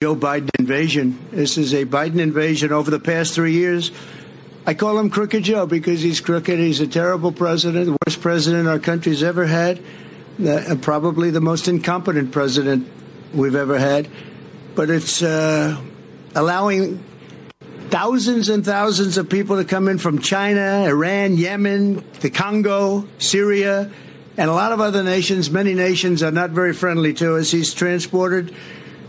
Joe Biden invasion. This is a Biden invasion over the past three years. I call him Crooked Joe because he's crooked. He's a terrible president, the worst president our country's ever had, uh, probably the most incompetent president we've ever had. But it's uh, allowing thousands and thousands of people to come in from China, Iran, Yemen, the Congo, Syria, and a lot of other nations. Many nations are not very friendly to us. He's transported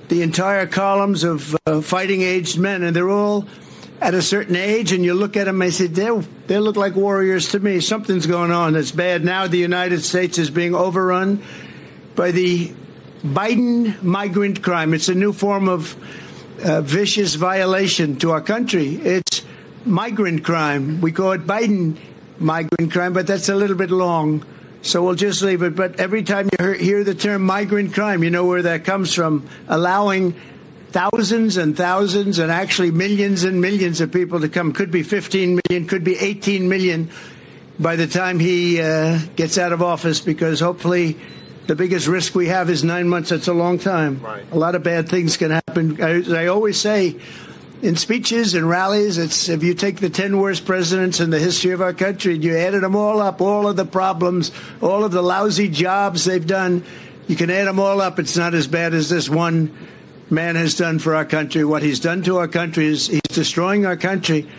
the entire columns of uh, fighting aged men, and they're all at a certain age and you look at them and say, they they look like warriors to me. Something's going on that's bad. Now the United States is being overrun by the Biden migrant crime. It's a new form of uh, vicious violation to our country. It's migrant crime. We call it Biden migrant crime, but that's a little bit long. So we'll just leave it. But every time you hear the term migrant crime, you know where that comes from. Allowing thousands and thousands and actually millions and millions of people to come. Could be 15 million, could be 18 million by the time he uh, gets out of office because hopefully the biggest risk we have is nine months. That's a long time. Right. A lot of bad things can happen. I, I always say in speeches and rallies, it's if you take the 10 worst presidents in the history of our country and you added them all up, all of the problems, all of the lousy jobs they've done, you can add them all up. It's not as bad as this one man has done for our country. What he's done to our country is he's destroying our country.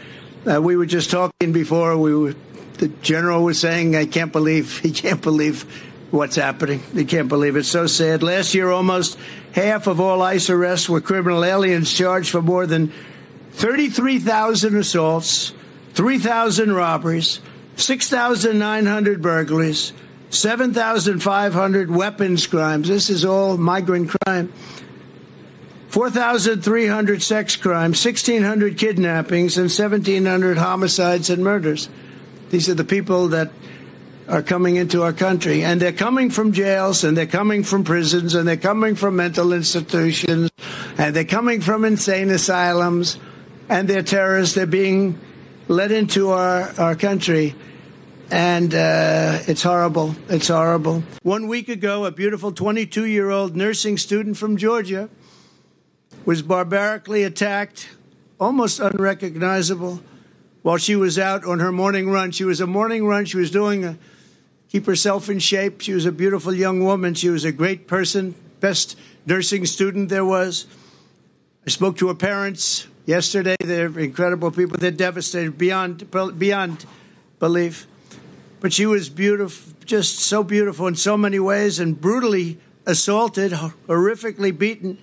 Uh, we were just talking before. We were, the general was saying, "I can't believe he can't believe what's happening. He can't believe it. So sad. Last year, almost half of all ICE arrests were criminal aliens charged for more than 33,000 assaults, 3,000 robberies, 6,900 burglaries." 7,500 weapons crimes. This is all migrant crime. 4,300 sex crimes, 1,600 kidnappings, and 1,700 homicides and murders. These are the people that are coming into our country. And they're coming from jails, and they're coming from prisons, and they're coming from mental institutions, and they're coming from insane asylums, and they're terrorists. They're being led into our, our country. And uh, it's horrible. It's horrible. One week ago, a beautiful 22 year old nursing student from Georgia was barbarically attacked, almost unrecognizable, while she was out on her morning run. She was a morning run. She was doing a keep herself in shape. She was a beautiful young woman. She was a great person, best nursing student there was. I spoke to her parents yesterday. They're incredible people. They're devastated beyond beyond belief. But she was beautiful, just so beautiful in so many ways, and brutally assaulted, horrifically beaten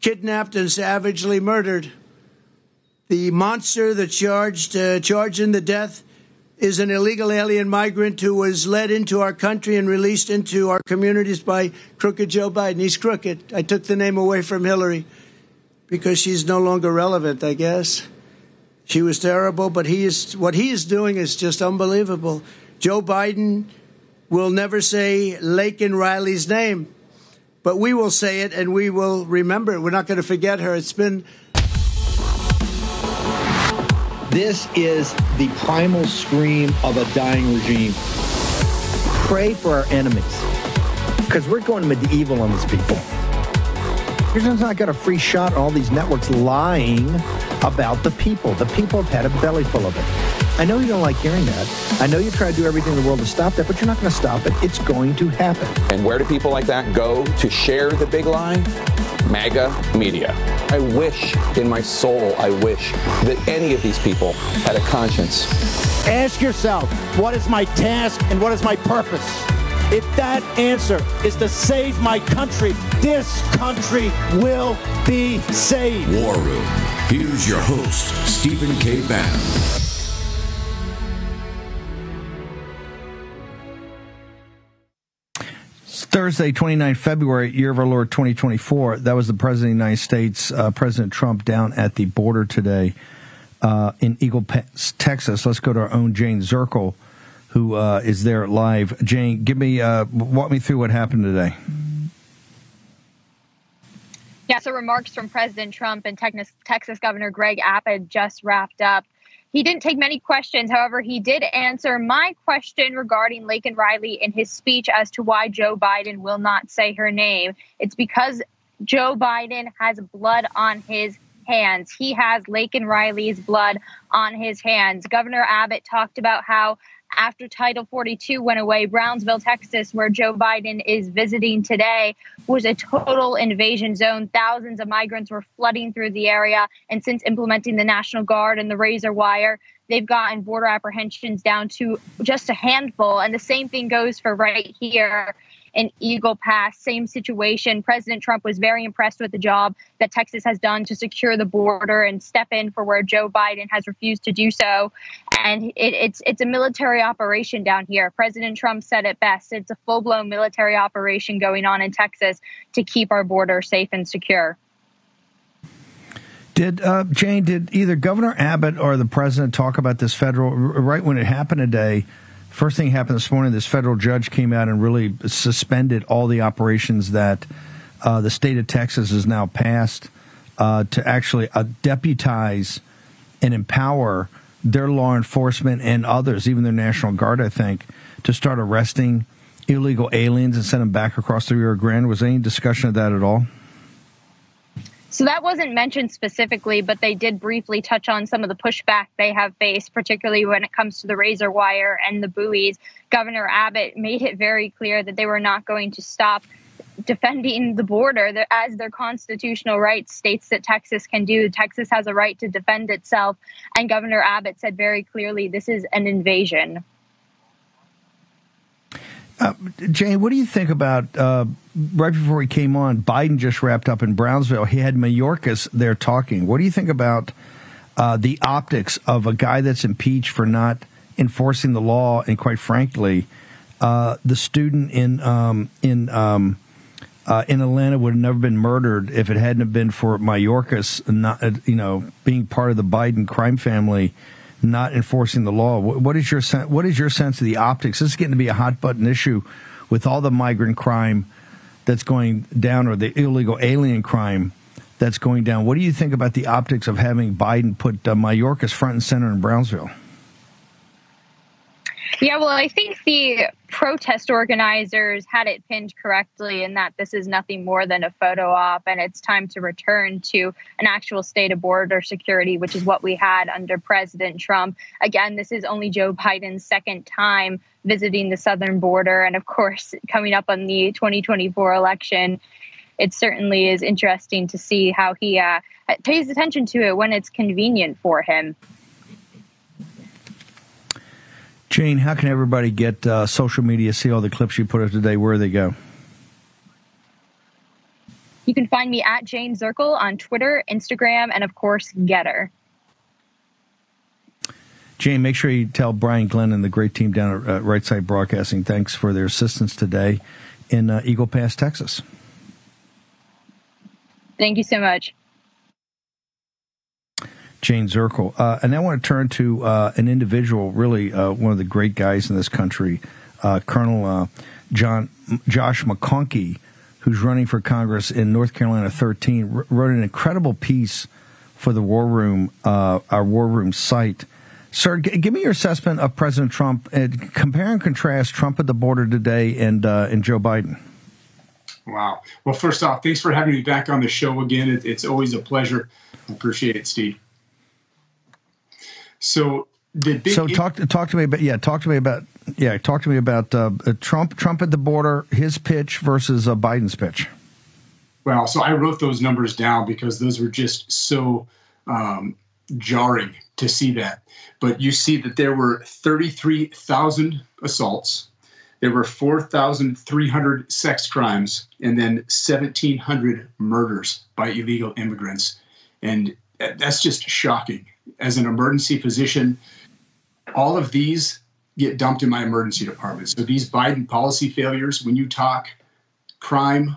kidnapped and savagely murdered. The monster that charged uh, charged in the death is an illegal alien migrant who was led into our country and released into our communities by crooked Joe Biden. He's crooked. I took the name away from Hillary because she's no longer relevant, I guess. She was terrible, but he is what he is doing is just unbelievable. Joe Biden will never say Laken Riley's name but we will say it and we will remember it. We're not going to forget her. It's been. This is the primal scream of a dying regime. Pray for our enemies because we're going medieval on these people. You're not got a free shot on all these networks lying about the people. The people have had a belly full of it. I know you don't like hearing that. I know you try to do everything in the world to stop that, but you're not going to stop it. It's going to happen. And where do people like that go to share the big lie? MAGA media. I wish in my soul, I wish that any of these people had a conscience. Ask yourself, what is my task and what is my purpose? If that answer is to save my country, this country will be saved. War Room. Here's your host, Stephen K. Bannon. Thursday, 29 February, year of our Lord 2024. That was the President of the United States, uh, President Trump, down at the border today uh, in Eagle Pass, Texas. Let's go to our own Jane Zirkle, who uh, is there live. Jane, give me uh, walk me through what happened today. Yeah, so remarks from President Trump and Texas, Texas Governor Greg Abbott just wrapped up. He didn't take many questions. However, he did answer my question regarding Laken Riley in his speech as to why Joe Biden will not say her name. It's because Joe Biden has blood on his hands. He has Laken Riley's blood on his hands. Governor Abbott talked about how after Title 42 went away, Brownsville, Texas, where Joe Biden is visiting today, was a total invasion zone. Thousands of migrants were flooding through the area. And since implementing the National Guard and the razor wire, they've gotten border apprehensions down to just a handful. And the same thing goes for right here in Eagle Pass. Same situation. President Trump was very impressed with the job that Texas has done to secure the border and step in for where Joe Biden has refused to do so. And it, it's it's a military operation down here. President Trump said it best. It's a full blown military operation going on in Texas to keep our border safe and secure. Did uh, Jane? Did either Governor Abbott or the president talk about this federal right when it happened today? First thing happened this morning, this federal judge came out and really suspended all the operations that uh, the state of Texas has now passed uh, to actually uh, deputize and empower their law enforcement and others, even their National Guard, I think, to start arresting illegal aliens and send them back across the Rio Grande. Was any discussion of that at all? So that wasn't mentioned specifically, but they did briefly touch on some of the pushback they have faced, particularly when it comes to the razor wire and the buoys. Governor Abbott made it very clear that they were not going to stop defending the border as their constitutional right states that Texas can do. Texas has a right to defend itself. And Governor Abbott said very clearly this is an invasion. Uh, Jane, what do you think about uh, right before he came on? Biden just wrapped up in Brownsville. He had Mayorkas there talking. What do you think about uh, the optics of a guy that's impeached for not enforcing the law? And quite frankly, uh, the student in um, in um, uh, in Atlanta would have never been murdered if it hadn't been for Mayorkas, not uh, you know, being part of the Biden crime family not enforcing the law. What is your what is your sense of the optics? This is getting to be a hot button issue with all the migrant crime that's going down or the illegal alien crime that's going down. What do you think about the optics of having Biden put uh, Mayorkas front and center in Brownsville? Yeah, well, I think the protest organizers had it pinned correctly in that this is nothing more than a photo op and it's time to return to an actual state of border security, which is what we had under President Trump. Again, this is only Joe Biden's second time visiting the southern border. And of course, coming up on the 2024 election, it certainly is interesting to see how he uh, pays attention to it when it's convenient for him. Jane, how can everybody get uh, social media, see all the clips you put up today? Where do they go? You can find me at Jane Zirkle on Twitter, Instagram, and of course, Gettr. Jane, make sure you tell Brian Glenn and the great team down at uh, Right Side Broadcasting thanks for their assistance today in uh, Eagle Pass, Texas. Thank you so much. Jane Zirkle. Uh, and I want to turn to uh, an individual, really uh, one of the great guys in this country, uh, Colonel uh, John Josh McConkey, who's running for Congress in North Carolina 13, r- wrote an incredible piece for the War Room, uh, our War Room site. Sir, g- give me your assessment of President Trump. and compare and contrast Trump at the border today and and Joe Biden. Wow. Well, first off, thanks for having me back on the show again. It, it's always a pleasure. Appreciate it, Steve. So the big so talk talk to me about yeah talk to me about yeah talk to me about uh, uh, Trump Trump at the border his pitch versus uh, Biden's pitch. Well, so I wrote those numbers down because those were just so um, jarring to see that. But you see that there were 33,000 assaults, there were 4,300 sex crimes, and then 1,700 murders by illegal immigrants. And that's just shocking as an emergency physician, all of these get dumped in my emergency department. So these Biden policy failures, when you talk crime,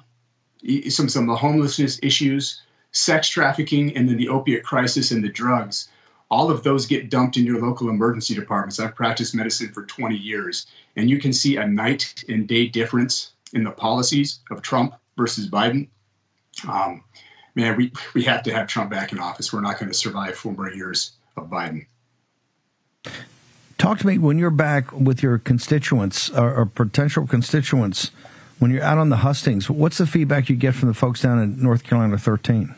some some of the homelessness issues, sex trafficking, and then the opiate crisis and the drugs, all of those get dumped in your local emergency departments. I've practiced medicine for 20 years, and you can see a night and day difference in the policies of Trump versus Biden. Um, man, we, we have to have Trump back in office. We're not going to survive four more years of Biden. Talk to me when you're back with your constituents or, or potential constituents. When you're out on the hustings, what's the feedback you get from the folks down in North Carolina 13?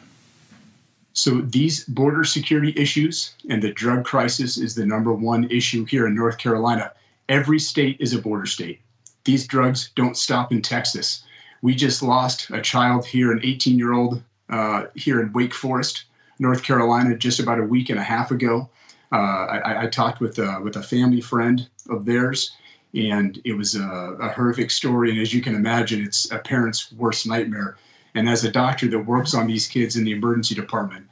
So these border security issues and the drug crisis is the number one issue here in North Carolina. Every state is a border state. These drugs don't stop in Texas. We just lost a child here, an 18 year old uh, here in Wake Forest, North Carolina, just about a week and a half ago. Uh, I, I, talked with a, with a family friend of theirs, and it was a, a horrific story. And as you can imagine, it's a parent's worst nightmare. And as a doctor that works on these kids in the emergency department,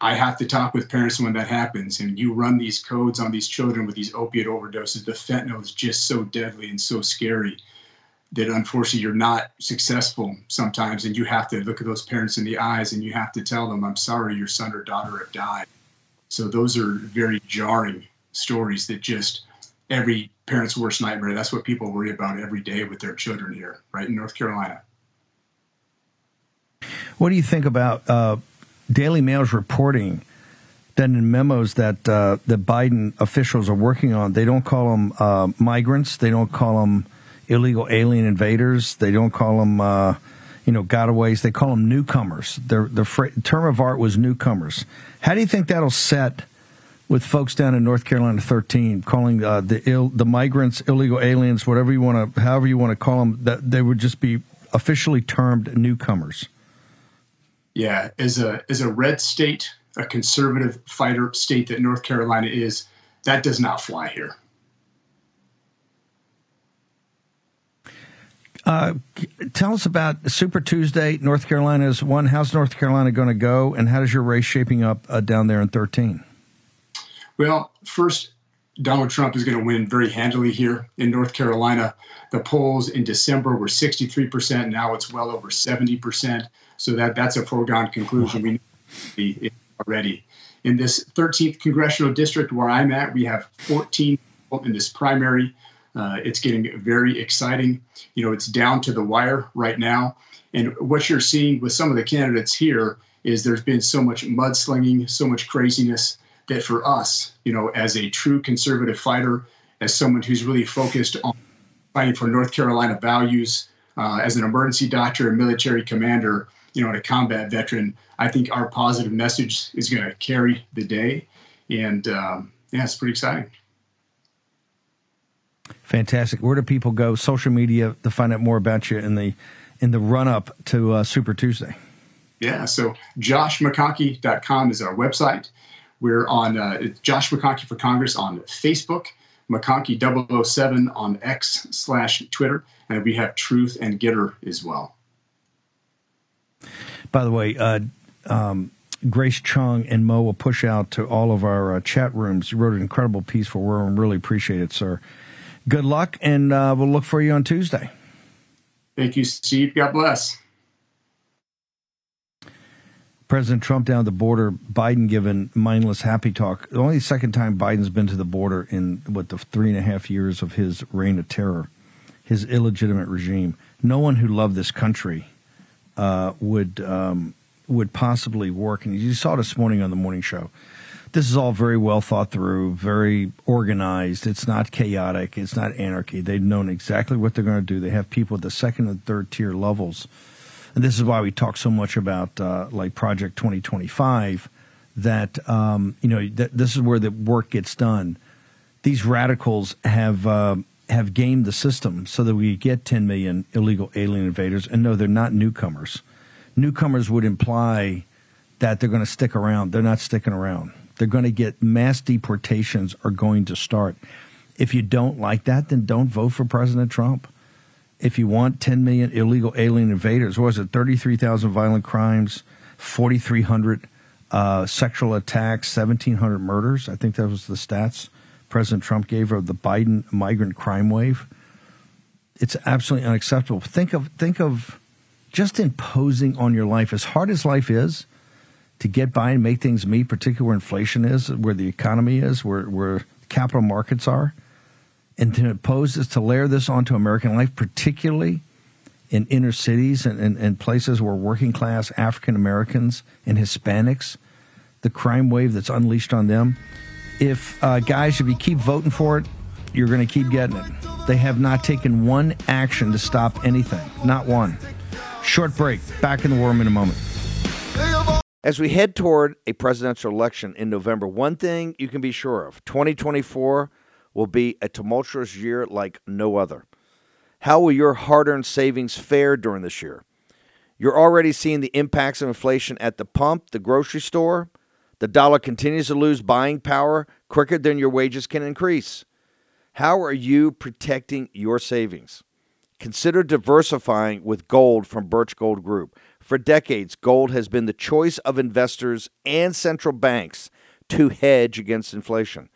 I have to talk with parents when that happens. And you run these codes on these children with these opiate overdoses. The fentanyl is just so deadly and so scary that unfortunately you're not successful sometimes. And you have to look at those parents in the eyes and you have to tell them, I'm sorry, your son or daughter have died. So those are very jarring stories that just every parent's worst nightmare. That's what people worry about every day with their children here, right in North Carolina. What do you think about uh, Daily Mail's reporting that in memos that uh, the Biden officials are working on, they don't call them uh, migrants, they don't call them illegal alien invaders, they don't call them, uh, you know, gotaways, they call them newcomers. Their the fr- term of art was newcomers. How do you think that'll set with folks down in North Carolina 13 calling uh, the Ill, the migrants illegal aliens, whatever you want to, however you want to call them, that they would just be officially termed newcomers? Yeah, as a as a red state, a conservative fighter state that North Carolina is, that does not fly here. Uh, tell us about Super Tuesday. North Carolina's one. How's North Carolina going to go, and how does your race shaping up uh, down there in 13? Well, first, Donald Trump is going to win very handily here in North Carolina. The polls in December were 63%. Now it's well over 70%. So that that's a foregone conclusion. We know already. In this 13th congressional district where I'm at, we have 14 in this primary. Uh, it's getting very exciting. You know, it's down to the wire right now. And what you're seeing with some of the candidates here is there's been so much mudslinging, so much craziness that for us, you know, as a true conservative fighter, as someone who's really focused on fighting for North Carolina values, uh, as an emergency doctor and military commander, you know, and a combat veteran, I think our positive message is going to carry the day. And um, yeah, it's pretty exciting. Fantastic. Where do people go? Social media to find out more about you in the in the run up to uh, Super Tuesday. Yeah, so joshmcconkey.com is our website. We're on uh, Josh McConkey for Congress on Facebook, McConkey 007 on X slash Twitter, and we have Truth and GETTR as well. By the way, uh, um, Grace Chung and Mo will push out to all of our uh, chat rooms. You wrote an incredible piece for and really appreciate it, sir. Good luck, and uh, we'll look for you on Tuesday. Thank you, Steve. God bless. President Trump down at the border, Biden given mindless happy talk. The only second time Biden's been to the border in what the three and a half years of his reign of terror, his illegitimate regime. No one who loved this country uh, would um, would possibly work. And you saw this morning on the morning show. This is all very well thought through, very organized. It's not chaotic. It's not anarchy. They've known exactly what they're going to do. They have people at the second and third tier levels, and this is why we talk so much about uh, like Project 2025. That um, you know, that this is where the work gets done. These radicals have. Uh, have gamed the system so that we get 10 million illegal alien invaders. And no, they're not newcomers. Newcomers would imply that they're going to stick around. They're not sticking around. They're going to get mass deportations are going to start. If you don't like that, then don't vote for President Trump. If you want 10 million illegal alien invaders, what was it? 33,000 violent crimes, 4,300 uh, sexual attacks, 1,700 murders. I think that was the stats. President Trump gave of the Biden migrant crime wave. It's absolutely unacceptable. Think of think of just imposing on your life as hard as life is to get by and make things meet, particularly where inflation is, where the economy is, where where capital markets are, and to impose this to layer this onto American life, particularly in inner cities and, and, and places where working class African Americans and Hispanics, the crime wave that's unleashed on them if uh, guys, if you keep voting for it, you're going to keep getting it. They have not taken one action to stop anything. Not one. Short break. Back in the war room in a moment. As we head toward a presidential election in November, one thing you can be sure of 2024 will be a tumultuous year like no other. How will your hard earned savings fare during this year? You're already seeing the impacts of inflation at the pump, the grocery store. The dollar continues to lose buying power quicker than your wages can increase. How are you protecting your savings? Consider diversifying with gold from Birch Gold Group. For decades, gold has been the choice of investors and central banks to hedge against inflation.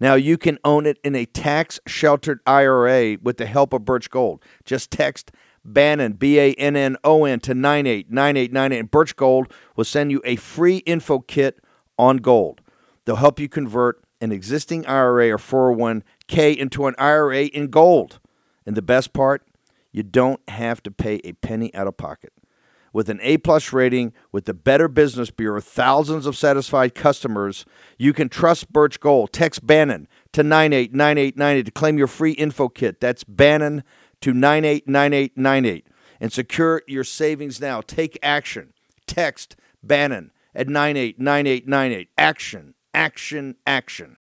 Now you can own it in a tax sheltered IRA with the help of Birch Gold. Just text Bannon, B A N N O N, to 989898. And Birch Gold will send you a free info kit on gold. They'll help you convert an existing IRA or 401k into an IRA in gold. And the best part, you don't have to pay a penny out of pocket. With an A plus rating with the Better Business Bureau, thousands of satisfied customers, you can trust Birch Gold. Text Bannon to 989898 to claim your free info kit. That's Bannon to 989898 and secure your savings now. Take action. Text Bannon at 989898. Action, action, action.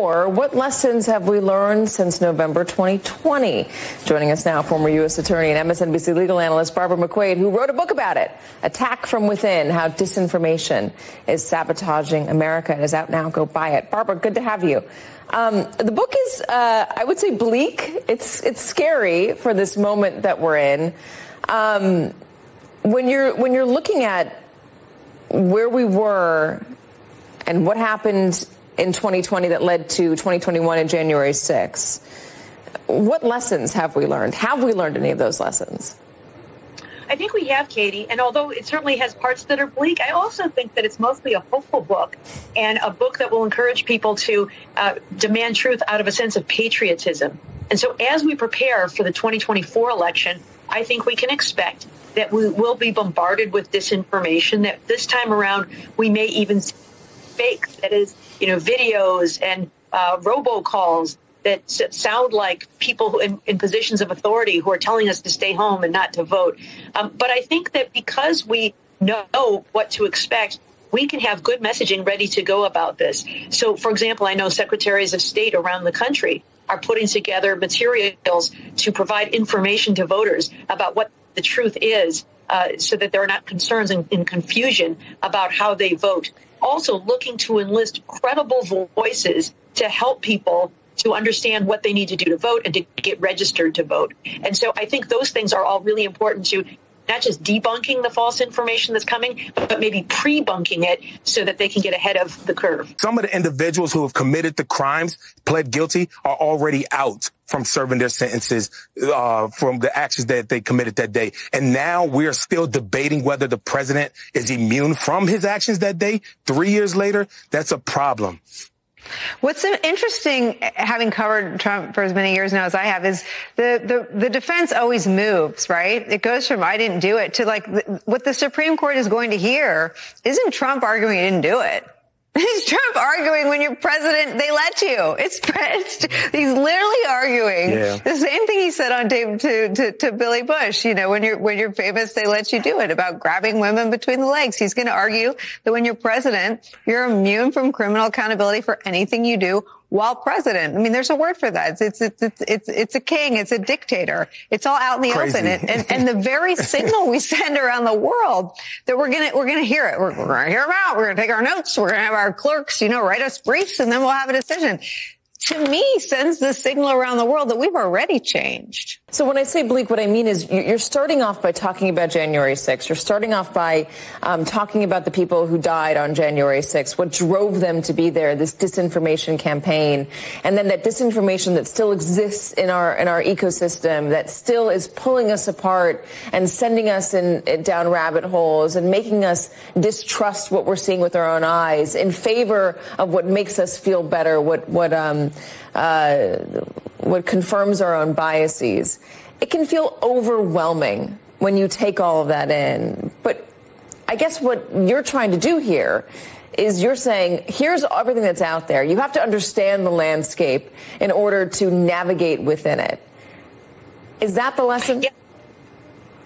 What lessons have we learned since November 2020? Joining us now, former U.S. Attorney and MSNBC legal analyst Barbara McQuade, who wrote a book about it, Attack from Within, How Disinformation is Sabotaging America. It is out now. Go buy it. Barbara, good to have you. Um, the book is, uh, I would say, bleak. It's, it's scary for this moment that we're in. Um, when you're, when you're looking at where we were and what happened in 2020 that led to 2021 and January 6th. What lessons have we learned? Have we learned any of those lessons? I think we have, Katie. And although it certainly has parts that are bleak, I also think that it's mostly a hopeful book and a book that will encourage people to uh, demand truth out of a sense of patriotism. And so as we prepare for the 2024 election, I think we can expect that we will be bombarded with disinformation, that this time around we may even fakes, that is, you know, videos and uh, robocalls that sound like people in, in, positions of authority who are telling us to stay home and not to vote. Um, but I think that because we know what to expect, we can have good messaging ready to go about this. So, for example, I know secretaries of state around the country are putting together materials to provide information to voters about what the truth is uh, so that there are not concerns and, and confusion about how they vote also looking to enlist credible voices to help people to understand what they need to do to vote and to get registered to vote. And so I think those things are all really important to not just debunking the false information that's coming, but maybe pre-bunking it so that they can get ahead of the curve. Some of the individuals who have committed the crimes, pled guilty, are already out from serving their sentences uh, from the actions that they committed that day. And now we're still debating whether the president is immune from his actions that day. Three years later, that's a problem. What's interesting, having covered Trump for as many years now as I have, is the, the, the defense always moves, right? It goes from I didn't do it to like what the Supreme Court is going to hear. Isn't Trump arguing he didn't do it? Is Trump arguing when you're president, they let you. It's, it's he's literally arguing yeah. the same thing he said on tape to, to, to Billy Bush. You know, when you're, when you're famous, they let you do it about grabbing women between the legs. He's going to argue that when you're president, you're immune from criminal accountability for anything you do while president. I mean, there's a word for that. It's, it's, it's, it's, it's a king. It's a dictator. It's all out in the Crazy. open. And, and, and, the very signal we send around the world that we're going to, we're going to hear it. We're, we're going to hear them out. We're going to take our notes. We're going to have our clerks, you know, write us briefs and then we'll have a decision to me sends the signal around the world that we've already changed. So when I say bleak, what I mean is you're starting off by talking about January 6th. You're starting off by um, talking about the people who died on January 6th, what drove them to be there, this disinformation campaign, and then that disinformation that still exists in our in our ecosystem, that still is pulling us apart and sending us in, down rabbit holes and making us distrust what we're seeing with our own eyes in favor of what makes us feel better, what what um, uh, what confirms our own biases. It can feel overwhelming when you take all of that in. But I guess what you're trying to do here is you're saying, here's everything that's out there. You have to understand the landscape in order to navigate within it. Is that the lesson? Yeah.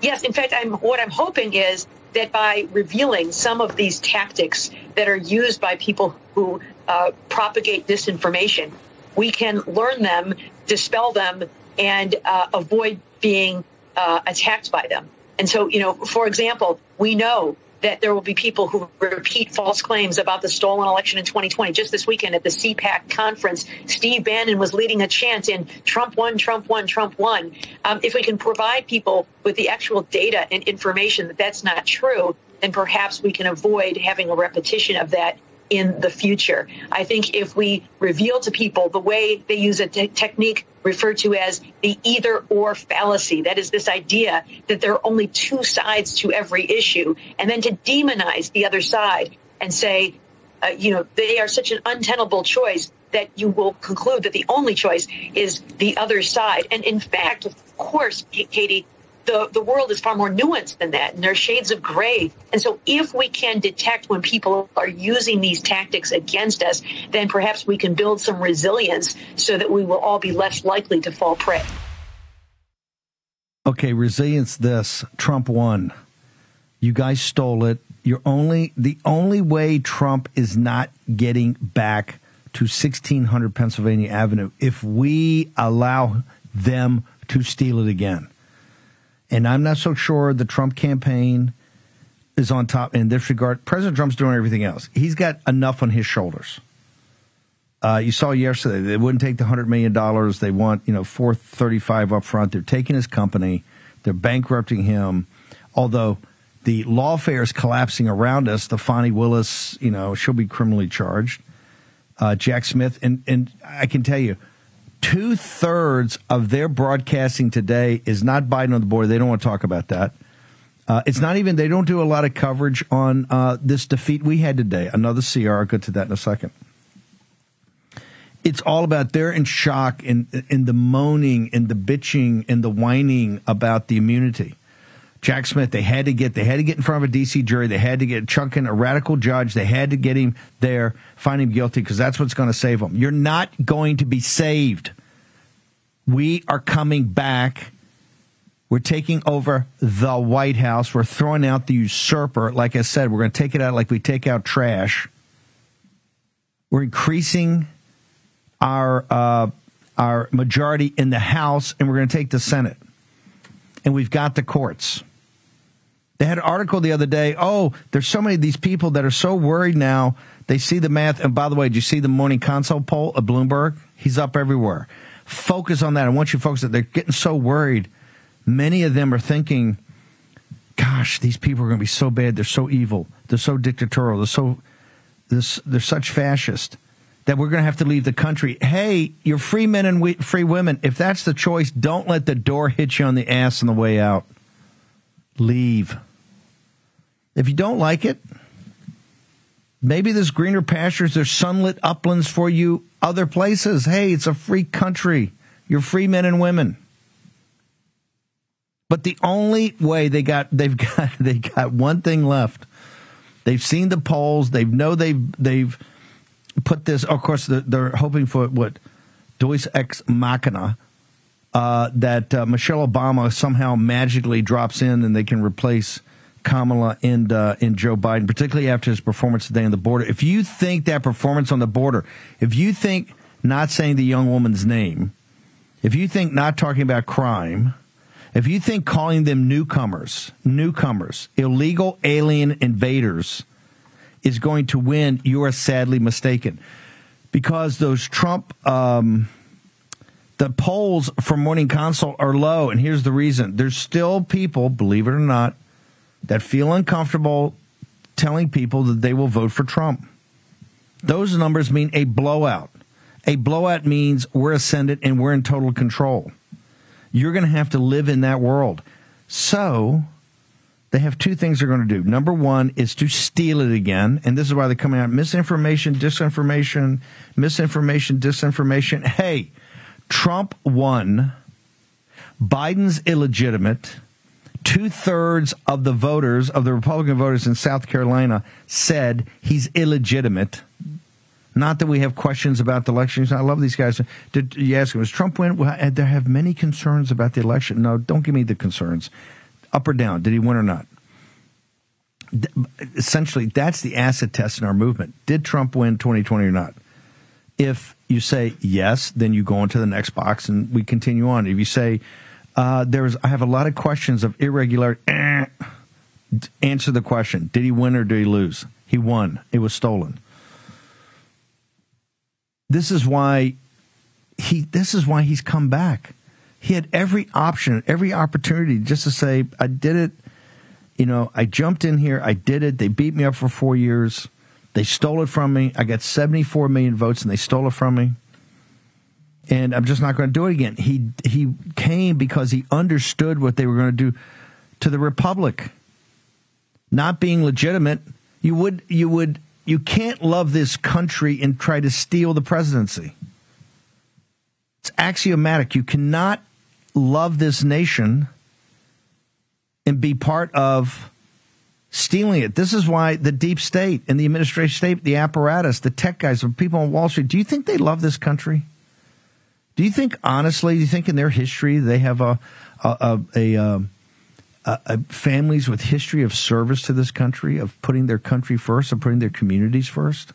Yes. In fact, I'm what I'm hoping is that by revealing some of these tactics that are used by people who uh, propagate disinformation, we can learn them, dispel them, and uh, avoid being uh, attacked by them. And so, you know, for example, we know that there will be people who repeat false claims about the stolen election in 2020. Just this weekend at the CPAC conference, Steve Bannon was leading a chant in Trump won, Trump won, Trump won. Um, if we can provide people with the actual data and information that that's not true, then perhaps we can avoid having a repetition of that in the future. I think if we reveal to people the way they use a te- technique referred to as the either or fallacy, that is this idea that there are only two sides to every issue, and then to demonize the other side and say, uh, you know, they are such an untenable choice that you will conclude that the only choice is the other side. And in fact, of course, Katie, the, the world is far more nuanced than that, and there are shades of gray. And so, if we can detect when people are using these tactics against us, then perhaps we can build some resilience so that we will all be less likely to fall prey. Okay, resilience. This Trump won. You guys stole it. You're only the only way Trump is not getting back to 1600 Pennsylvania Avenue if we allow them to steal it again. And I'm not so sure the Trump campaign is on top in this regard. President Trump's doing everything else. He's got enough on his shoulders. Uh, you saw yesterday they wouldn't take the hundred million dollars. They want you know four thirty five up front. They're taking his company. They're bankrupting him. Although the lawfare is collapsing around us, the Fani Willis, you know, she'll be criminally charged. Uh, Jack Smith, and and I can tell you, two thirds of their broadcasting today is not Biden on the border. They don't want to talk about that. Uh, it's not even, they don't do a lot of coverage on uh, this defeat we had today. Another CR. I'll get to that in a second. It's all about they're in shock and, and the moaning and the bitching and the whining about the immunity. Jack Smith, they had to get they had to get in front of a DC jury. They had to get Chutkan, a radical judge. They had to get him there, find him guilty because that's what's going to save him. You're not going to be saved. We are coming back. We're taking over the White House. We're throwing out the usurper. Like I said, we're going to take it out like we take out trash. We're increasing our uh, our majority in the House, and we're going to take the Senate. And we've got the courts. They had an article the other day. Oh, there's so many of these people that are so worried now. They see the math. And by the way, did you see the morning consult poll of Bloomberg? He's up everywhere. Focus on that. I want you to focus that they're getting so worried. Many of them are thinking, gosh, these people are going to be so bad. They're so evil. They're so dictatorial. They're so, they're, they're such fascist that we're going to have to leave the country. Hey, you're free men and we, free women. If that's the choice, don't let the door hit you on the ass on the way out leave. If you don't like it, maybe there's greener pastures, there's sunlit uplands for you other places. Hey, it's a free country. You're free men and women. But the only way they got they've got they got one thing left. They've seen the polls. They know they've they've put this. Of course, they're, hoping for what Deus ex machina, uh, that uh, Michelle Obama somehow magically drops in and they can replace Kamala and uh, and Joe Biden, particularly after his performance today on the border. If you think that performance on the border, if you think not saying the young woman's name, if you think not talking about crime, if you think calling them newcomers, newcomers, illegal alien invaders is going to win, you are sadly mistaken. Because those Trump um, the polls for Morning Consult are low, and here's the reason: there's still people, believe it or not, that feel uncomfortable telling people that they will vote for Trump. Those numbers mean a blowout. A blowout means we're ascendant and we're in total control. You're going to have to live in that world. So they have two things they're going to do. Number one is to steal it again. And this is why they're coming out misinformation, disinformation, misinformation, disinformation. Hey, Trump won. Biden's illegitimate. Two thirds of the voters, of the Republican voters in South Carolina, said he's illegitimate. Not that we have questions about the elections. I love these guys. Did you ask him, does Trump win? Well, there have many concerns about the election. No, don't give me the concerns. Up or down? Did he win or not? Essentially, that's the acid test in our movement. Did Trump win 2020 or not? If you say yes, then you go into the next box and we continue on. If you say uh, there's, I have a lot of questions of irregularity. Eh, answer the question: Did he win or did he lose? He won. It was stolen. This is why he. This is why he's come back. He had every option, every opportunity, just to say, "I did it." You know, I jumped in here. I did it. They beat me up for four years. They stole it from me. I got 74 million votes, and they stole it from me. And I'm just not going to do it again. He he came because he understood what they were going to do to the republic. Not being legitimate, you would you would you can't love this country and try to steal the presidency. It's axiomatic. You cannot love this nation and be part of stealing it. This is why the deep state and the administration state, the apparatus, the tech guys, the people on Wall Street, do you think they love this country? Do you think honestly, do you think in their history they have a a, a, a, um, a families with history of service to this country, of putting their country first, of putting their communities first?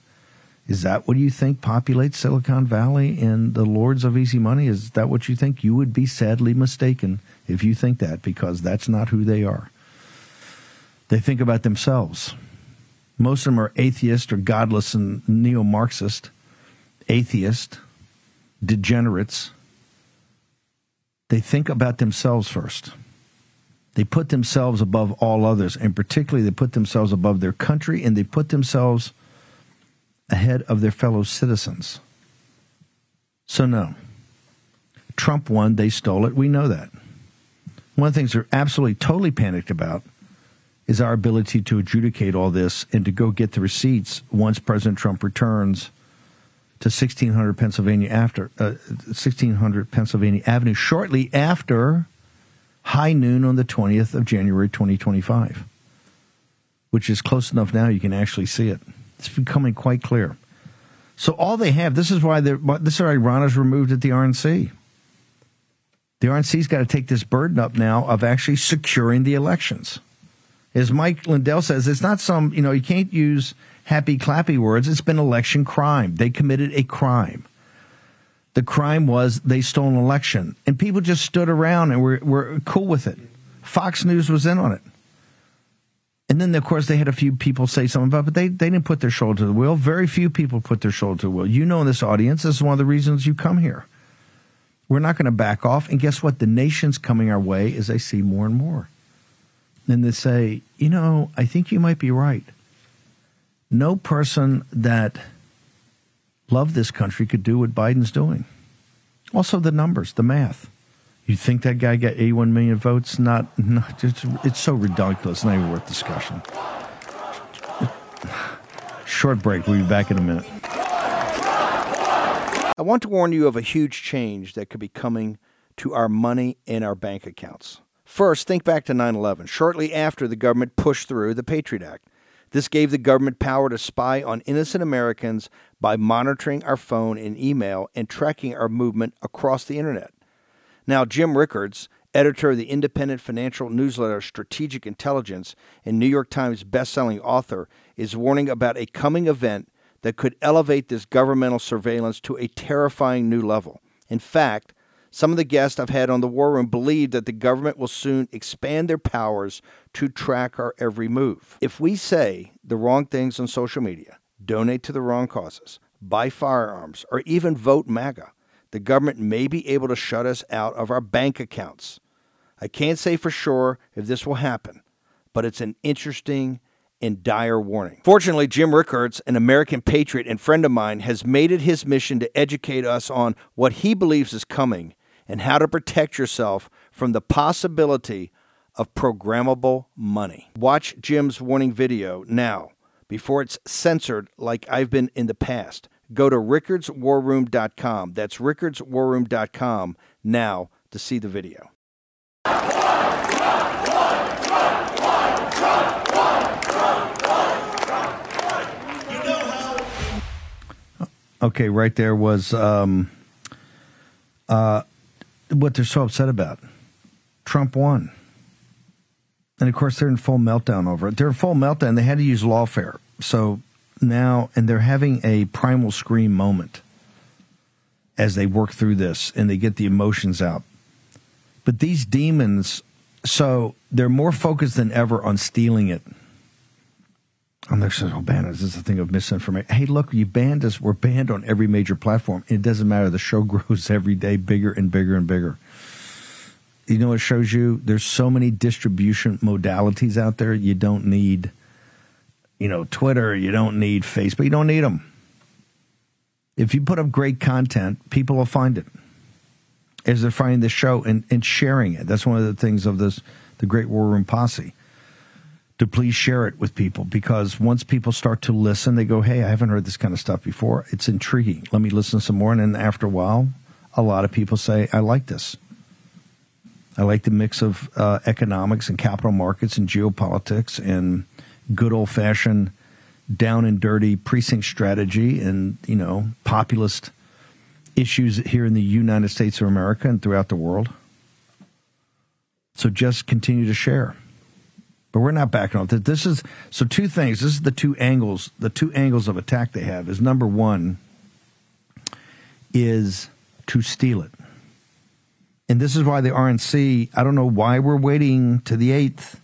Is that what you think populates Silicon Valley and the lords of easy money? Is that what you think? You would be sadly mistaken if you think that because that's not who they are. They think about themselves. Most of them are atheist or godless and neo Marxist, atheist, degenerates. They think about themselves first. They put themselves above all others, and particularly they put themselves above their country and they put themselves ahead of their fellow citizens. So, no. Trump won, they stole it. We know that. One of the things they're absolutely totally panicked about is our ability to adjudicate all this and to go get the receipts once President Trump returns to 1600 Pennsylvania after uh, 1600 Pennsylvania Avenue shortly after high noon on the 20th of January 2025, which is close enough now you can actually see it. It's becoming quite clear. So all they have, this is why this is why Ronna is removed at the RNC. The RNC's got to take this burden up now of actually securing the elections. As Mike Lindell says, it's not some, you know, you can't use happy clappy words. It's been election crime. They committed a crime. The crime was they stole an election, and people just stood around and were, were cool with it. Fox News was in on it. And then, of course, they had a few people say something about, it, but they, they didn't put their shoulder to the wheel. Very few people put their shoulder to the wheel. You know, in this audience, this is one of the reasons you come here. We're not going to back off. And guess what? The nation's coming our way as they see more and more. And they say, you know, I think you might be right. No person that loved this country could do what Biden's doing. Also, the numbers, the math. You think that guy got 81 million votes? Not, not it's, it's so ridiculous. Not even worth discussion. Short break. We'll be back in a minute. I want to warn you of a huge change that could be coming to our money in our bank accounts. First, think back to 9 11, shortly after the government pushed through the Patriot Act. This gave the government power to spy on innocent Americans by monitoring our phone and email and tracking our movement across the internet. Now, Jim Rickards, editor of the independent financial newsletter Strategic Intelligence and New York Times bestselling author, is warning about a coming event that could elevate this governmental surveillance to a terrifying new level. In fact, some of the guests I've had on the War Room believe that the government will soon expand their powers to track our every move. If we say the wrong things on social media, donate to the wrong causes, buy firearms, or even vote MAGA, the government may be able to shut us out of our bank accounts. I can't say for sure if this will happen, but it's an interesting and dire warning. Fortunately, Jim Rickards, an American patriot and friend of mine, has made it his mission to educate us on what he believes is coming and how to protect yourself from the possibility of programmable money. Watch Jim's warning video now before it's censored like I've been in the past. Go to rickardswarroom.com. That's rickardswarroom.com now to see the video. Okay, right there was um, uh, what they're so upset about. Trump won. And of course, they're in full meltdown over it. They're in full meltdown. They had to use lawfare. So now, and they're having a primal scream moment as they work through this and they get the emotions out. But these demons, so they're more focused than ever on stealing it. And they're saying, oh, ban us. This is a thing of misinformation. Hey, look, you banned us. We're banned on every major platform. It doesn't matter. The show grows every day bigger and bigger and bigger. You know, it shows you there's so many distribution modalities out there. You don't need, you know, Twitter. You don't need Facebook. You don't need them. If you put up great content, people will find it as they're finding the show and, and sharing it. That's one of the things of this, the Great War Room Posse to please share it with people because once people start to listen, they go, Hey, I haven't heard this kind of stuff before. It's intriguing. Let me listen some more. And then after a while, a lot of people say, I like this. I like the mix of uh, economics and capital markets and geopolitics and good old fashioned down and dirty precinct strategy and, you know, populist issues here in the United States of America and throughout the world. So just continue to share. But we're not backing off. This is so two things. This is the two angles. The two angles of attack they have is number one is to steal it, and this is why the RNC. I don't know why we're waiting to the eighth.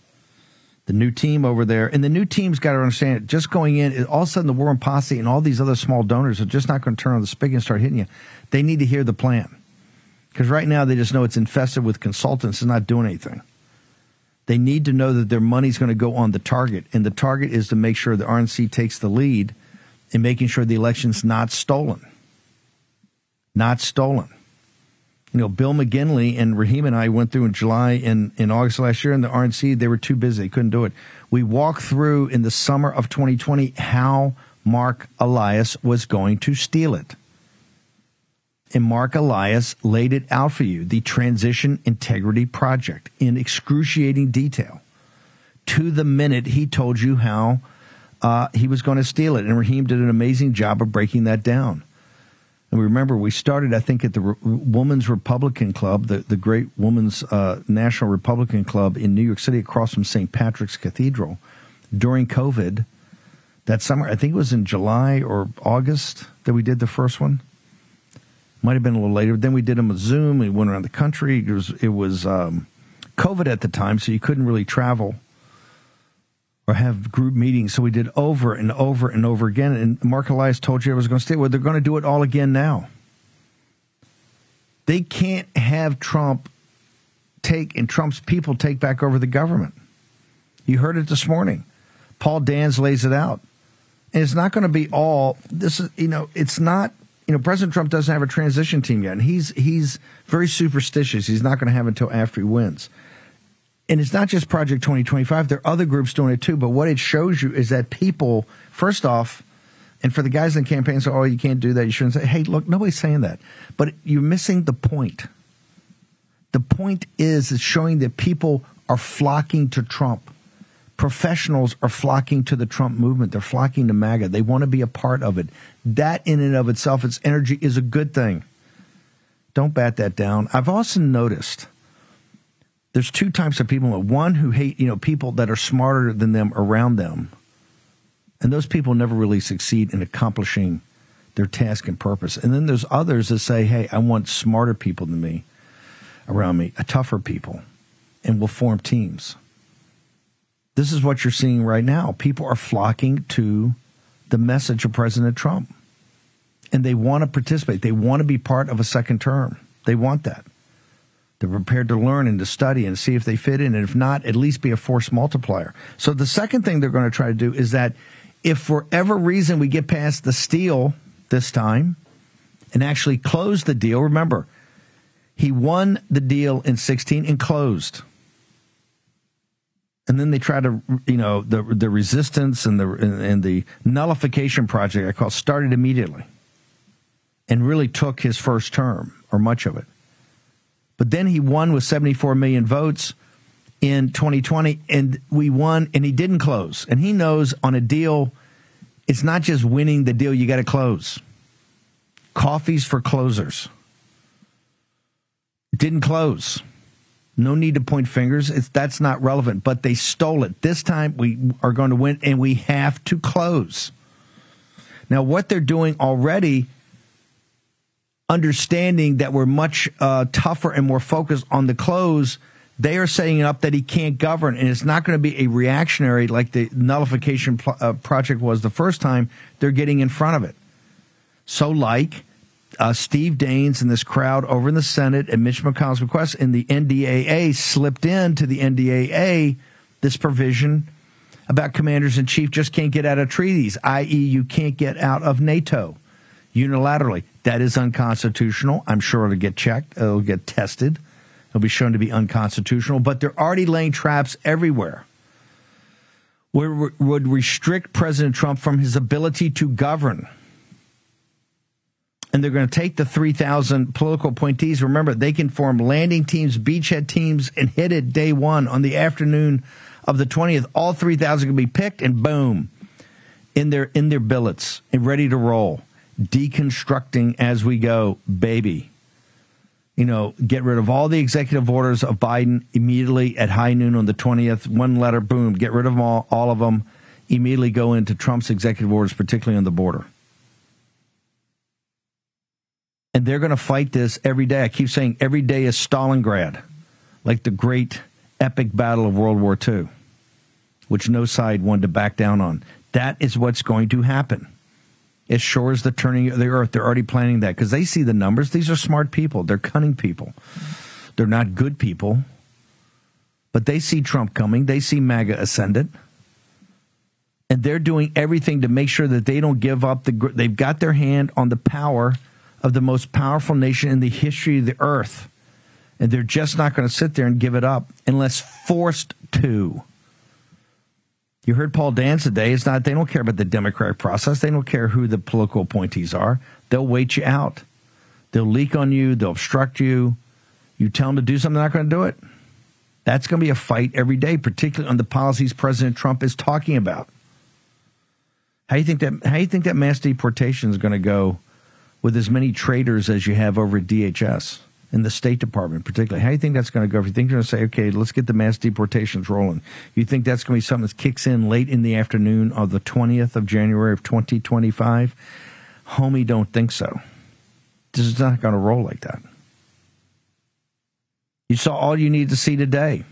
The new team over there, and the new team's got to understand it. Just going in, all of a sudden, the War Room Posse and all these other small donors are just not going to turn on the spigot and start hitting you. They need to hear the plan because right now they just know it's infested with consultants and not doing anything. They need to know that their money's going to go on the target, and the target is to make sure the RNC takes the lead in making sure the election's not stolen. Not stolen. You know, Bill McGinley and Raheem and I went through in July and in August last year, and the RNC, they were too busy. They couldn't do it. We walked through in the summer of 2020 how Marc Elias was going to steal it and Marc Elias laid it out for you the Transition Integrity Project in excruciating detail. To the minute, he told you how uh, he was going to steal it. And Raheem did an amazing job of breaking that down. And we remember, we started, I think, at the Re- Women's Republican Club, the, the great Women's uh, National Republican Club in New York City across from St. Patrick's Cathedral during COVID. That summer, I think it was in July or August that we did the first one. Might have been a little later. Then we did them with Zoom. We went around the country. It was it was um, COVID at the time, so you couldn't really travel or have group meetings. So we did over and over and over again. And Marc Elias told you I was going to stay. Well, they're going to do it all again now. They can't have Trump take and Trump's people take back over the government. You heard it this morning. Paul Dans lays it out. And it's not going to be all this is you know, it's not you know, President Trump doesn't have a transition team yet, and he's he's very superstitious. He's not going to have until after he wins. And it's not just Project 2025. There are other groups doing it too. But what it shows you is that people, first off, and for the guys in the campaign say, "Oh, you can't do that. You shouldn't say." Hey, look, nobody's saying that, but you're missing the point. The point is, it's showing that people are flocking to Trump professionals are flocking to the Trump movement. They're flocking to MAGA. They want to be a part of it. That, in and of itself, its energy is a good thing. Don't bat that down. I've also noticed there's two types of people. One who hate, you know, people that are smarter than them around them. And those people never really succeed in accomplishing their task and purpose. And then there's others that say, hey, I want smarter people than me around me, tougher people, and we'll form teams this is what you're seeing right now. People are flocking to the message of President Trump. And they want to participate. They want to be part of a second term. They want that. They're prepared to learn and to study and see if they fit in. And if not, at least be a force multiplier. So the second thing they're going to try to do is that if for whatever reason we get past the steal this time and actually close the deal, remember, he won the deal in 16 and closed and then they try to, you know, the the resistance and the and the nullification project I call started immediately, and really took his first term or much of it. But then he won with 74 million votes in 2020, and we won, and he didn't close. And he knows on a deal, it's not just winning the deal; you got to close. Coffees for closers. Didn't close. No need to point fingers. It's, that's not relevant, but they stole it. This time we are going to win and we have to close. Now, what they're doing already, understanding that we're much uh, tougher and more focused on the close, they are setting up that he can't govern. And it's not going to be a reactionary like the nullification pl- uh, project was the first time. They're getting in front of it. So, like uh, Steve Daines and this crowd over in the Senate at Mitch McConnell's request, in the NDAA slipped into the NDAA this provision about commanders in chief just can't get out of treaties, i.e., you can't get out of NATO unilaterally. That is unconstitutional. I'm sure it'll get checked, it'll get tested, it'll be shown to be unconstitutional, but they're already laying traps everywhere. Would restrict President Trump from his ability to govern and they're going to take the 3,000 political appointees. Remember, they can form landing teams, beachhead teams, and hit it day one on the afternoon of the 20th. All 3,000 can be picked, and boom, in their in their billets and ready to roll, deconstructing as we go, baby. You know, get rid of all the executive orders of Biden immediately at high noon on the 20th. One letter, boom, get rid of them all, all of them. Immediately go into Trump's executive orders, particularly on the border and they're going to fight this every day. I keep saying every day is Stalingrad, like the great epic battle of World War II, which no side wanted to back down on. That is what's going to happen. As sure as the turning of the earth, they're already planning that because they see the numbers. These are smart people. They're cunning people. They're not good people, but they see Trump coming. They see MAGA ascendant. And they're doing everything to make sure that they don't give up the. They've got their hand on the power of the most powerful nation in the history of the earth. And they're just not going to sit there and give it up unless forced to. You heard Paul Dans today. It's not, they don't care about the democratic process. They don't care who the political appointees are. They'll wait you out. They'll leak on you. They'll obstruct you. You tell them to do something, they're not going to do it. That's going to be a fight every day, particularly on the policies President Trump is talking about. How do you think that? How do you think that mass deportation is going to go with as many traitors as you have over at DHS in the State Department, particularly. How do you think that's going to go? If you think you're going to say, okay, let's get the mass deportations rolling, you think that's going to be something that kicks in late in the afternoon of the 20th of January of 2025? Homie, don't think so. This is not going to roll like that. You saw all you need to see today.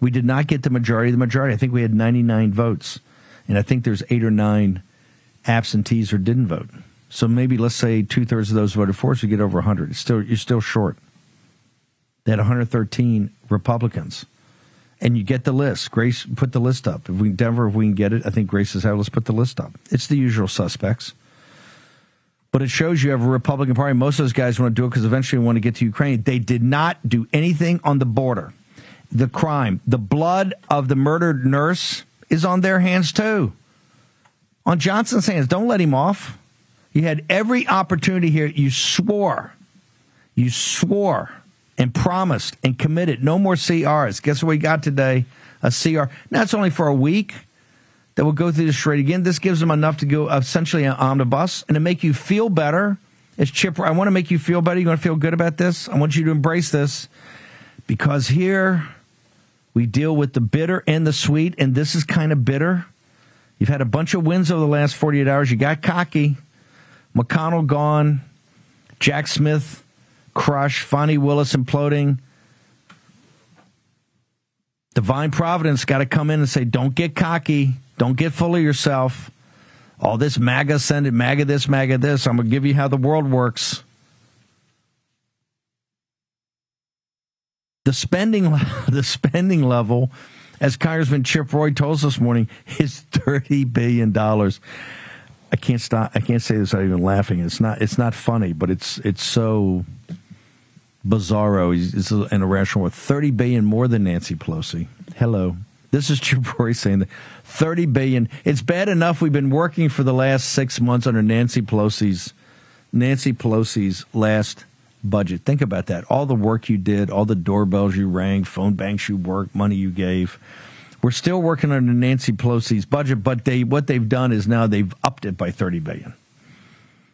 We did not get the majority of the majority. I think we had 99 votes, and I think there's eight or nine absentees or didn't vote. So maybe let's say two thirds of those voted for us, you get over 100. It's still you're still short. They had 113 Republicans, and you get the list. Grace put the list up. If we Denver, if we can get it, I think Grace has had. Let's put the list up. It's the usual suspects, but it shows you have a Republican Party. Most of those guys want to do it because eventually we want to get to Ukraine. They did not do anything on the border. The crime, the blood of the murdered nurse, is on their hands too. On Johnson's hands. Don't let him off. You had every opportunity here. You swore, you swore and promised and committed no more CRs. Guess what we got today? A CR. Now it's only for a week that we'll go through the charade again. This gives them enough to go essentially an omnibus and to make you feel better. It's Chip. I want to make you feel better. You want to feel good about this? I want you to embrace this because here we deal with the bitter and the sweet, and this is kind of bitter. You've had a bunch of wins over the last 48 hours. You got cocky. McConnell gone, Jack Smith crush, Fani Willis imploding. Divine Providence got to come in and say, don't get cocky. Don't get full of yourself. All this MAGA, send it, MAGA this, MAGA this. I'm going to give you how the world works. The spending, the spending level, as Congressman Chip Roy told us this morning, is $30 billion. I can't stop. I can't say this without even laughing. It's not. It's not funny, but it's it's so bizarro. It's an irrational. Thirty billion more than Nancy Pelosi. Hello. This is Chip Roy saying that thirty billion. It's bad enough we've been working for the last six months under Nancy Pelosi's Nancy Pelosi's last budget. Think about that. All the work you did, all the doorbells you rang, phone banks you worked, money you gave. We're still working under Nancy Pelosi's budget, but they what they've done is now they've upped it by 30 billion.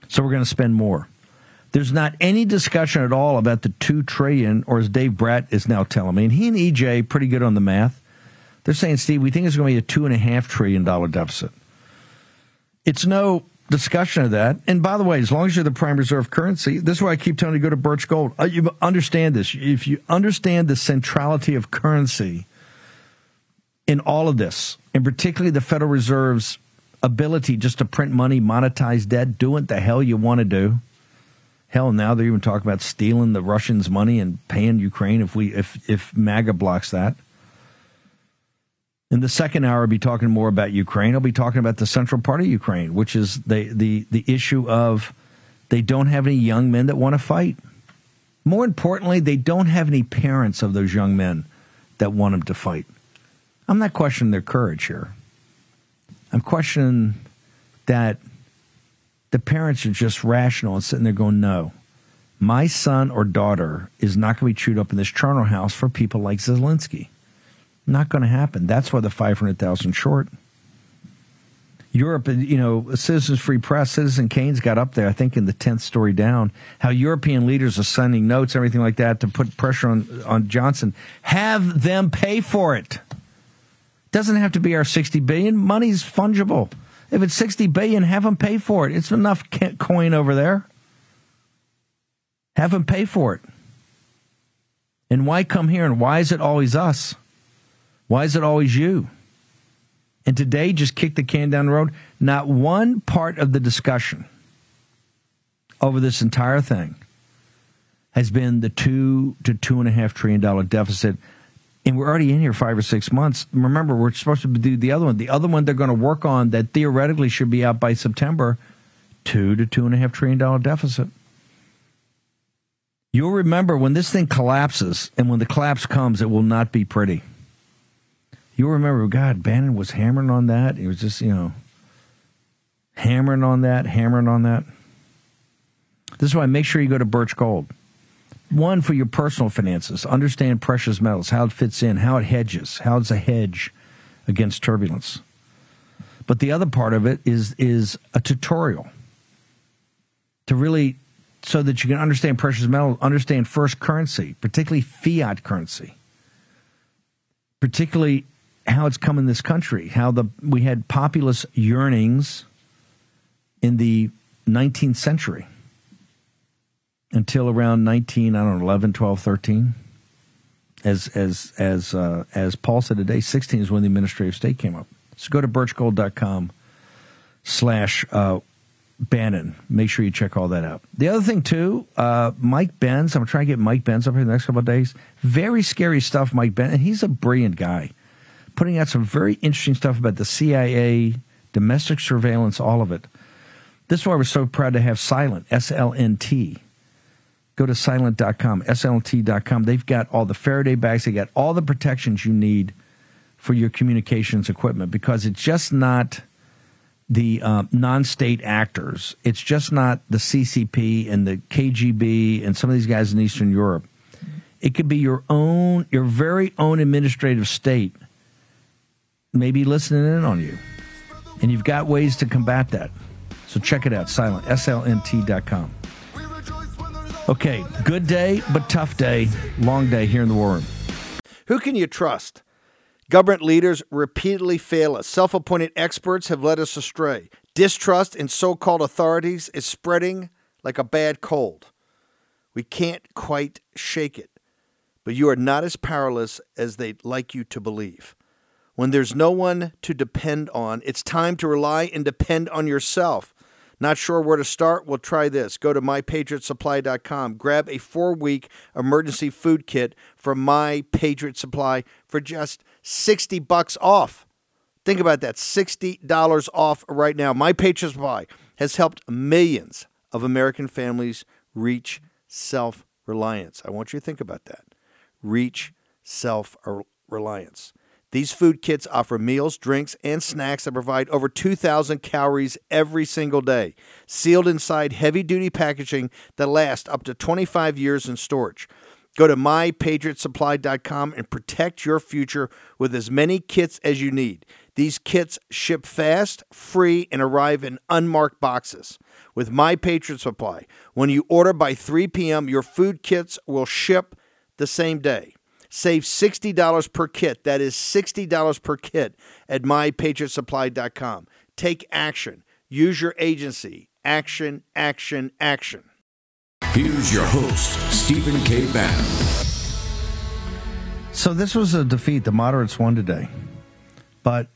So we're going to spend more. There's not any discussion at all about the two trillion, or as Dave Brat is now telling me, and he and EJ pretty good on the math. They're saying, Steve, we think it's going to be a two and a half trillion dollar deficit. It's no discussion of that. And by the way, as long as you're the prime reserve currency, this is why I keep telling you to go to Birch Gold. Uh, you understand this. If you understand the centrality of currency in all of this, and particularly the Federal Reserve's ability just to print money, monetize debt, do what the hell you want to do. Hell, now they're even talking about stealing the Russians' money and paying Ukraine if we if if MAGA blocks that. In the second hour, I'll be talking more about Ukraine. I'll be talking about the central part of Ukraine, which is the the the issue of they don't have any young men that want to fight. More importantly, they don't have any parents of those young men that want them to fight. I'm not questioning their courage here. I'm questioning that the parents are just rational and sitting there going, no, my son or daughter is not going to be chewed up in this charnel house for people like Zelensky. Not going to happen. That's why the 500,000 short. Europe, you know, Citizens Free Press, Citizen Kane's got up there, I think, in the 10th story down, how European leaders are sending notes, everything like that, to put pressure on, on Johnson. Have them pay for it. Doesn't have to be our 60 billion. Money's fungible. If it's 60 billion, have them pay for it. It's enough coin over there. Have them pay for it. And why come here? And why is it always us? Why is it always you? And today, just kick the can down the road. Not one part of the discussion over this entire thing has been the two to two and a half trillion dollar deficit and we're already in here five or six months. Remember, we're supposed to do the other one. The other one they're going to work on that theoretically should be out by September, two to two and a half trillion dollar deficit. You'll remember when this thing collapses, and when the collapse comes, it will not be pretty. You'll remember, God, Bannon was hammering on that. He was just, you know, hammering on that, hammering on that. This is why make sure you go to Birch Gold. One for your personal finances. Understand precious metals, how it fits in, how it hedges, how it's a hedge against turbulence. But the other part of it is is a tutorial to really so that you can understand precious metals, understand first currency, particularly fiat currency, particularly how it's come in this country, how the we had populist yearnings in the 19th century until around 19, I don't know, 11, 12, 13. As, as, as, uh, as Paul said today, 16 is when the administrative state came up. So go to birchgold.com slash uh, Bannon. Make sure you check all that out. The other thing, too, uh, Mike Benz, I'm trying to get Mike Benz up here the next couple of days. Very scary stuff, Mike Benz. And he's a brilliant guy, putting out some very interesting stuff about the CIA, domestic surveillance, all of it. This is why we're so proud to have Silent, S L N T go to slnt.com, slnt.com. They've got all the Faraday bags, they got all the protections you need for your communications equipment because it's just not the uh, non state actors. It's just not the CCP and the KGB and some of these guys in Eastern Europe. It could be your own, your very own administrative state, maybe listening in on you. And you've got ways to combat that. So check it out, Slnt, slnt.com. Okay, good day, but tough day. Long day here in the war room. Who can you trust? Government leaders repeatedly fail us. Self appointed experts have led us astray. Distrust in so called authorities is spreading like a bad cold. We can't quite shake it, but you are not as powerless as they'd like you to believe. When there's no one to depend on, it's time to rely and depend on yourself. Not sure where to start? Well, try this. Go to mypatriotsupply.com. Grab a four week emergency food kit from My Patriot Supply for just 60 bucks off. Think about that $60 off right now. My Patriot Supply has helped millions of American families reach self reliance. I want you to think about that. Reach self reliance. These food kits offer meals, drinks, and snacks that provide over 2,000 calories every single day, sealed inside heavy duty packaging that lasts up to 25 years in storage. Go to mypatriotsupply.com and protect your future with as many kits as you need. These kits ship fast, free, and arrive in unmarked boxes. With My Patriot Supply, when you order by 3 p.m., your food kits will ship the same day. Save $60 per kit. That is $60 per kit at mypatriotsupply.com. Take action. Use your agency. Action, action, action. Here's your host, Stephen K. Bannon. So this was a defeat. The moderates won today. But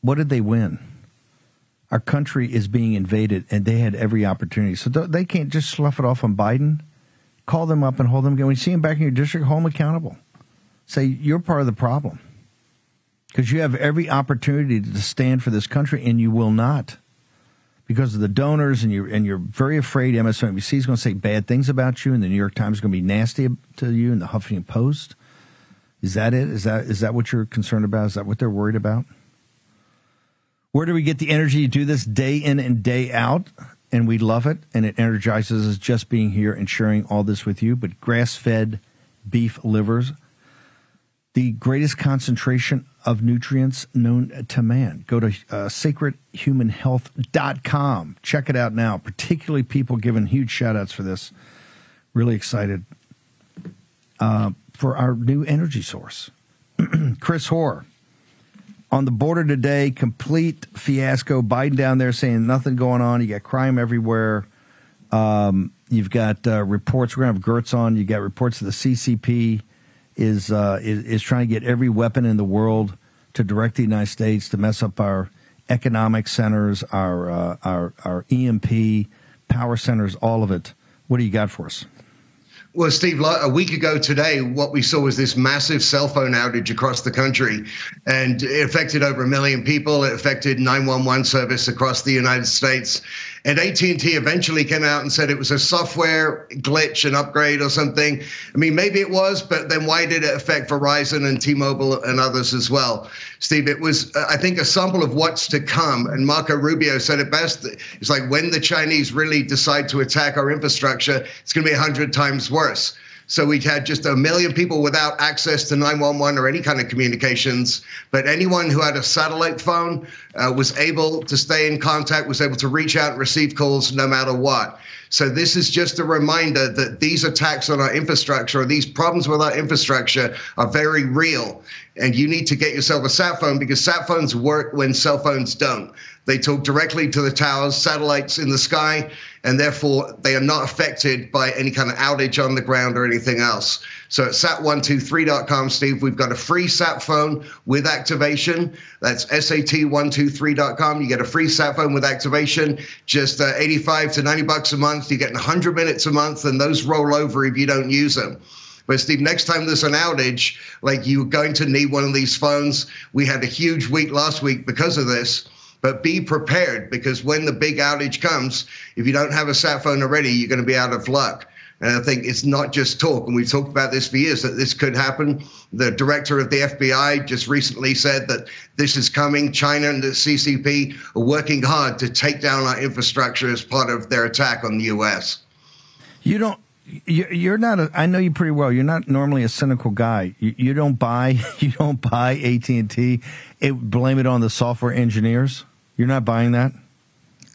what did they win? Our country is being invaded, and they had every opportunity. So they can't just slough it off on Biden. Call them up and hold them. When you see them back in your district, hold them accountable. Say you're part of the problem because you have every opportunity to stand for this country, and you will not because of the donors, and you're and you're very afraid MSNBC is going to say bad things about you, and the New York Times is going to be nasty to you, and the Huffington Post. Is that it? Is that is that what you're concerned about? Is that what they're worried about? Where do we get the energy to do this day in and day out? And we love it, and it energizes us just being here and sharing all this with you. But grass fed beef livers, the greatest concentration of nutrients known to man. Go to uh, sacredhumanhealth.com. Check it out now, particularly people giving huge shout outs for this. Really excited uh, for our new energy source. Chris Hoare on the border today, complete fiasco. Biden down there saying nothing going on. You got crime everywhere. Um, you've got uh, reports. We're going to have Gertz on. You got reports of the CCP is, uh, is, is trying to get every weapon in the world to direct the United States to mess up our economic centers, our uh, our our EMP power centers, all of it. What do you got for us? Well, Steve, a week ago today, what we saw was this massive cell phone outage across the country, and it affected over a million people. It affected 911 service across the United States. And AT&T eventually came out and said it was a software glitch, an upgrade or something. I mean, maybe it was, but then why did it affect Verizon and T-Mobile and others as well? Steve, it was, uh, I think, a sample of what's to come. And Marco Rubio said it best. It's like when the Chinese really decide to attack our infrastructure, it's going to be 100 times worse. So we had just a million people without access to 911 or any kind of communications. But anyone who had a satellite phone uh, was able to stay in contact, was able to reach out and receive calls no matter what. So this is just a reminder that these attacks on our infrastructure or these problems with our infrastructure are very real. And you need to get yourself a sat phone because sat phones work when cell phones don't. They talk directly to the towers, satellites in the sky, and therefore they are not affected by any kind of outage on the ground or anything else. So at sat123.com, Steve, we've got a free sat phone with activation. That's sat123.com. You get a free sat phone with activation, just uh, 85 to 90 bucks a month. You get 100 minutes a month, and those roll over if you don't use them. But Steve, next time there's an outage, like you're going to need one of these phones. We had a huge week last week because of this but be prepared because when the big outage comes, if you don't have a sat phone already, you're going to be out of luck. And I think it's not just talk, and we've talked about this for years that this could happen. The director of the FBI just recently said that this is coming. China and the CCP are working hard to take down our infrastructure as part of their attack on the U.S. You don't. You're not. A, I know you pretty well. You're not normally a cynical guy. You, don't buy. You don't buy AT and T. Blame it on the software engineers. You're not buying that?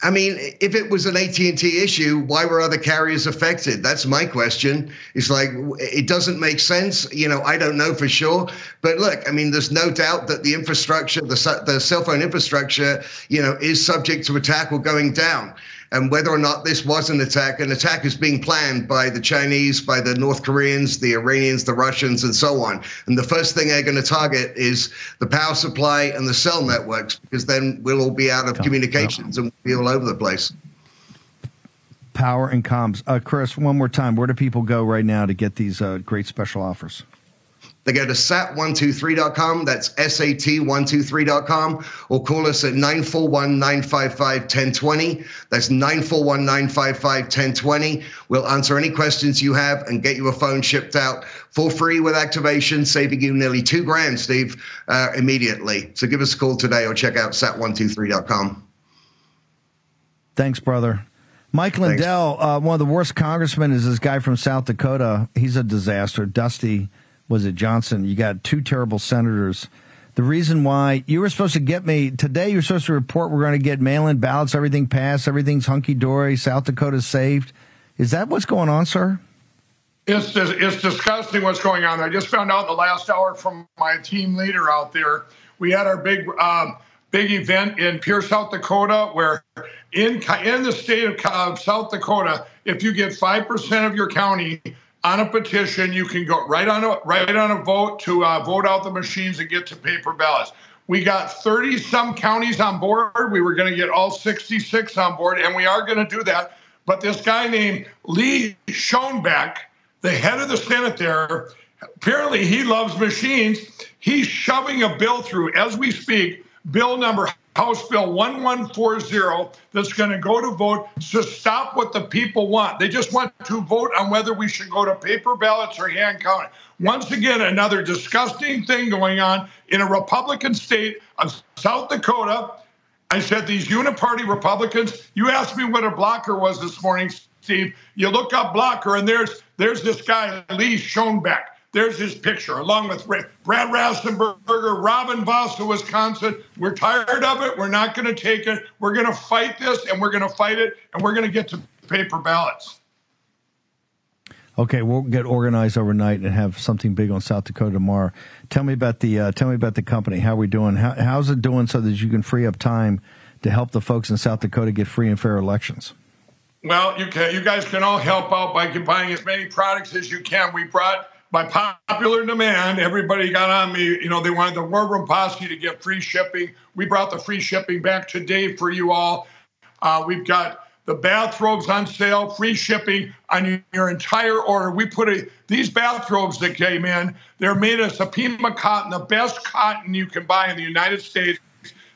I mean, if it was an AT&T issue, why were other carriers affected? That's my question. It's like it doesn't make sense. You know, I don't know for sure, but look, I mean, there's no doubt that the infrastructure, the the cell phone infrastructure, you know, is subject to attack or going down and whether or not this was an attack. An attack is being planned by the Chinese, by the North Koreans, the Iranians, the Russians, and so on. And the first thing they're going to target is the power supply and the cell networks, because then we'll all be out of communications and we'll be all over the place. Power and comms. Uh, Chris, one more time. Where do people go right now to get these uh, great special offers? They go to sat123.com. That's SAT123.com. Or call us at 941 955 1020. That's 941 955 1020. We'll answer any questions you have and get you a phone shipped out for free with activation, saving you nearly two grand, Steve, uh, immediately. So give us a call today or check out sat123.com. Thanks, brother. Mike Lindell, uh, one of the worst congressmen, is this guy from South Dakota. He's a disaster. Dusty, was it Johnson? You got two terrible senators. The reason why you were supposed to get me today, you're supposed to report we're going to get mail in ballots, everything passed, everything's hunky dory, South Dakota's saved. Is that what's going on, sir? It's it's disgusting what's going on. I just found out the last hour from my team leader out there. We had our big um, big event in Pierre, South Dakota, where in in the state of South Dakota, if you get five percent of your county on a petition, you can go right on a right on a vote to uh, vote out the machines and get to paper ballots. We got 30 some counties on board. We were going to get all 66 on board, and we are going to do that. But this guy named Lee Schoenbeck, the head of the Senate there, apparently he loves machines. He's shoving a bill through as we speak, bill number House Bill 1140 that's going to go to vote to stop what the people want. They just want to vote on whether we should go to paper ballots or hand counting. Once again, another disgusting thing going on in a Republican state of South Dakota. I said these uniparty Republicans, you asked me what a blocker was this morning, Steve. You look up blocker, and there's there's this guy, Lee Schoenbeck. There's his picture, along with Brad Raffensperger, Robin Vos of Wisconsin. We're tired of it. We're not going to take it. We're going to fight this, and we're going to fight it, and we're going to get to paper ballots. Okay, we'll get organized overnight and have something big on South Dakota tomorrow. Tell me about the uh, tell me about the company. How are we doing? How, how's it doing so that you can free up time to help the folks in South Dakota get free and fair elections? Well, you can. You guys can all help out by buying as many products as you can. We brought by popular demand, everybody got on me. You know, they wanted the War Room Posse to get free shipping. We brought the free shipping back today for you all. Uh, we've got the bathrobes on sale, free shipping on your entire order. We put a, these bathrobes that came in, they're made of Supima cotton, the best cotton you can buy in the United States.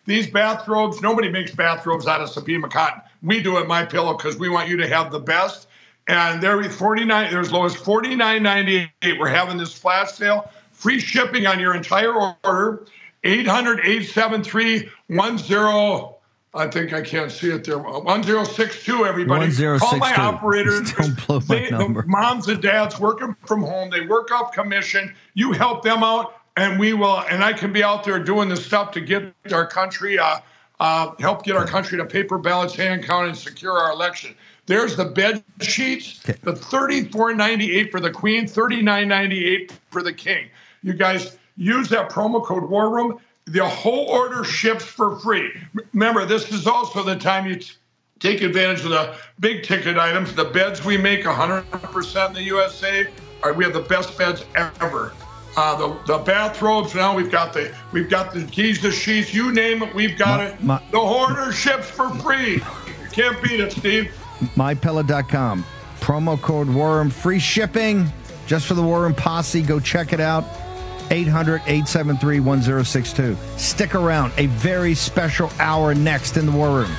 These bathrobes, nobody makes bathrobes out of Supima cotton. We do at My Pillow because we want you to have the best and there we 49 there's low as 49.98 we're having this flash sale free shipping on your entire order 800-873-10 I think I can't see it there. 1062, everybody. 1062. Call my operators. Don't blow my they, number. Moms and dads working from home. They work off commission. You help them out, and we will. And I can be out there doing the stuff to get our country, uh, uh, help get our country to paper ballots, hand count, and secure our election. There's the bed sheets, okay. the 34.98 for the queen, 39.98 for the king. You guys use that promo code War Room. The whole order ships for free. Remember, this is also the time you take advantage of the big ticket items. The beds we make 100% in the USA. Are, we have the best beds ever. Uh, the the bathrobes now we've got the we've got the Giza sheets you name it we've got my, it my, the hoarder ships for free you can't beat it Steve mypillow.com. Promo code Room, free shipping just for the War Room Posse. Go check it out. 800 873 1062. Stick around. A very special hour next in the War Room.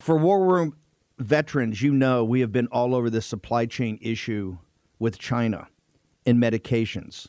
For War Room veterans, you know we have been all over this supply chain issue with China in medications